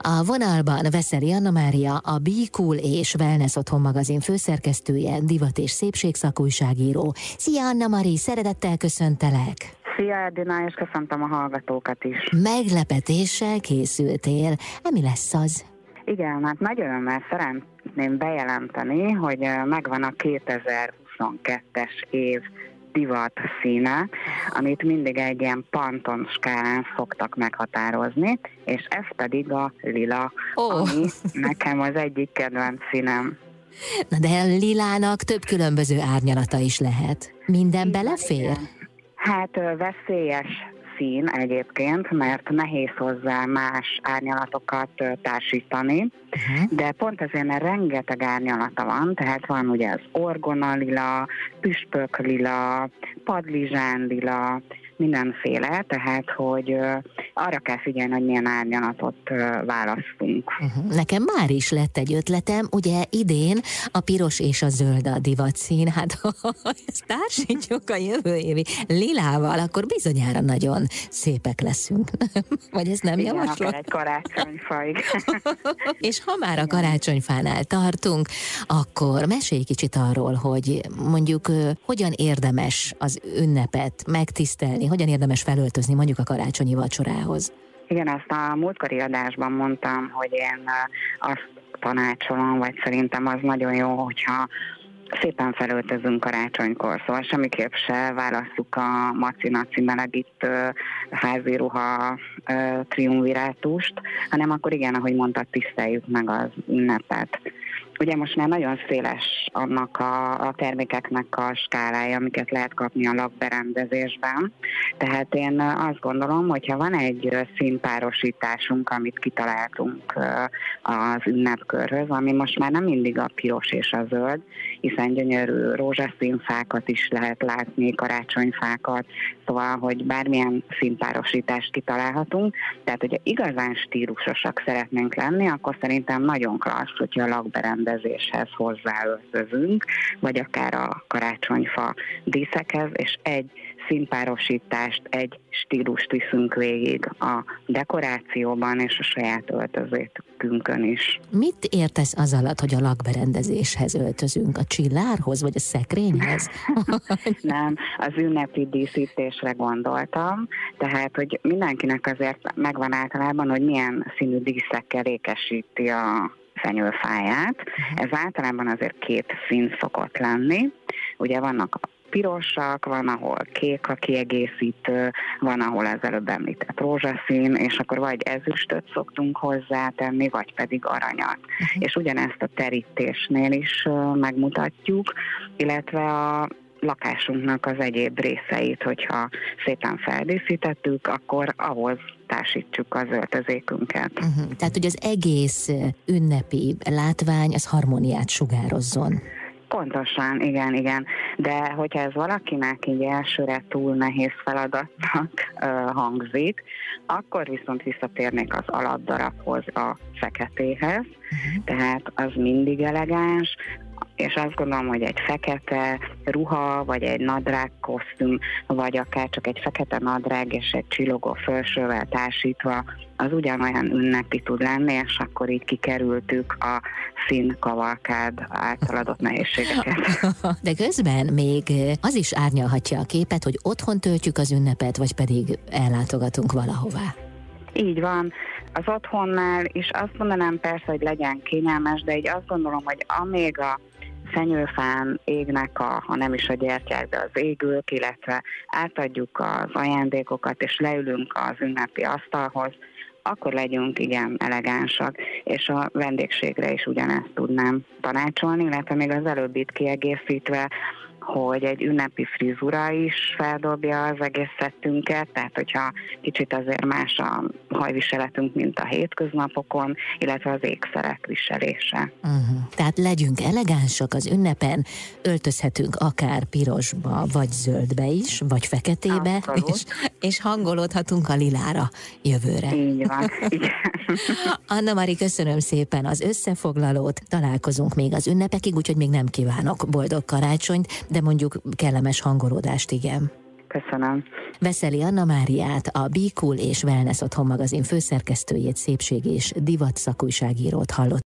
A vonalban Veszeli Anna Mária, a Be Cool és Wellness Otthon magazin főszerkesztője, divat és szépségszakújságíró. Szia Anna Mari, szeretettel köszöntelek! Szia Edina, és köszöntöm a hallgatókat is. Meglepetéssel készültél. Mi lesz az? Igen, hát nagy örömmel szeretném bejelenteni, hogy megvan a 2022-es év divat színe, amit mindig egy ilyen panton skálán szoktak meghatározni, és ez pedig a lila, oh. ami nekem az egyik kedvenc színem. Na de a lilának több különböző árnyalata is lehet. Minden belefér? Hát veszélyes szín egyébként, mert nehéz hozzá más árnyalatokat társítani, uh-huh. de pont ezért, mert rengeteg árnyalata van, tehát van ugye az orgonalila, püspöklila, padlizsánlila, mindenféle, tehát hogy arra kell figyelni, hogy milyen árnyalatot választunk. Uh-huh. Nekem már is lett egy ötletem, ugye idén a piros és a zöld a divat szín, hát ha ezt társítjuk a jövő évi lilával, akkor bizonyára nagyon szépek leszünk. Vagy ez nem Igen, javaslok? egy karácsonyfa, és ha már a karácsonyfánál tartunk, akkor mesélj kicsit arról, hogy mondjuk hogyan érdemes az ünnepet megtisztelni, hogyan érdemes felöltözni mondjuk a karácsonyi vacsorához? Igen, ezt a múltkori adásban mondtam, hogy én azt tanácsolom, vagy szerintem az nagyon jó, hogyha szépen felöltözünk karácsonykor, szóval semmiképp se válasszuk a macinaci melegítő házi ruha triumvirátust, hanem akkor igen, ahogy mondtad, tiszteljük meg az ünnepet. Ugye most már nagyon széles annak a, a termékeknek a skálája, amiket lehet kapni a lakberendezésben. Tehát én azt gondolom, hogyha van egy színpárosításunk, amit kitaláltunk az ünnepkörhöz, ami most már nem mindig a piros és a zöld, hiszen gyönyörű rózsaszínfákat is lehet látni, karácsonyfákat, szóval, hogy bármilyen színpárosítást kitalálhatunk. Tehát, hogyha igazán stílusosak szeretnénk lenni, akkor szerintem nagyon klassz, hogyha a lakberendezés rendezéshez hozzáöltözünk, vagy akár a karácsonyfa díszekhez, és egy színpárosítást, egy stílust viszünk végig a dekorációban és a saját öltözékünkön is. Mit értesz az alatt, hogy a lakberendezéshez öltözünk? A csillárhoz, vagy a szekrényhez? Nem, az ünnepi díszítésre gondoltam, tehát, hogy mindenkinek azért megvan általában, hogy milyen színű díszekkel ékesíti a fenyőfáját. Uh-huh. Ez általában azért két szín szokott lenni. Ugye vannak pirosak, van, ahol kék a kiegészítő, van, ahol az előbb említett rózsaszín, és akkor vagy ezüstöt szoktunk hozzátenni, vagy pedig aranyat. Uh-huh. És ugyanezt a terítésnél is megmutatjuk, illetve a lakásunknak az egyéb részeit, hogyha szépen feldíszítettük, akkor ahhoz társítsuk az öltözékünket. Uh-huh. Tehát, hogy az egész ünnepi látvány az harmóniát sugározzon. Pontosan, igen, igen. De hogyha ez valakinek így elsőre túl nehéz feladatnak uh, hangzik, akkor viszont visszatérnék az alapdarabhoz, a feketéhez. Uh-huh. Tehát az mindig elegáns, és azt gondolom, hogy egy fekete ruha, vagy egy nadrág kosztüm, vagy akár csak egy fekete nadrág és egy csillogó felsővel társítva, az ugyanolyan ünnepi tud lenni, és akkor így kikerültük a színkavalkád által adott nehézségeket. De közben még az is árnyalhatja a képet, hogy otthon töltjük az ünnepet, vagy pedig ellátogatunk valahová. Így van. Az otthonnál is azt mondanám persze, hogy legyen kényelmes, de így azt gondolom, hogy amíg a fenyőfán égnek a, ha nem is a gyertyák, de az égők, illetve átadjuk az ajándékokat, és leülünk az ünnepi asztalhoz, akkor legyünk igen elegánsak, és a vendégségre is ugyanezt tudnám tanácsolni, illetve még az előbbit kiegészítve, hogy egy ünnepi frizura is feldobja az egész szettünket, tehát hogyha kicsit azért más a hajviseletünk, mint a hétköznapokon, illetve az ékszerek viselése. Uh-huh. Tehát legyünk elegánsak az ünnepen, öltözhetünk akár pirosba, vagy zöldbe is, vagy feketébe, és, és hangolódhatunk a lilára jövőre. Így van. Anna Mari, köszönöm szépen az összefoglalót, találkozunk még az ünnepekig, úgyhogy még nem kívánok boldog karácsonyt, de mondjuk kellemes hangolódást, igen. köszönöm. Veszeli Anna Máriát, a Be Cool és Wellness Otthon magazin főszerkesztőjét, szépség és divat szakújságírót hallott.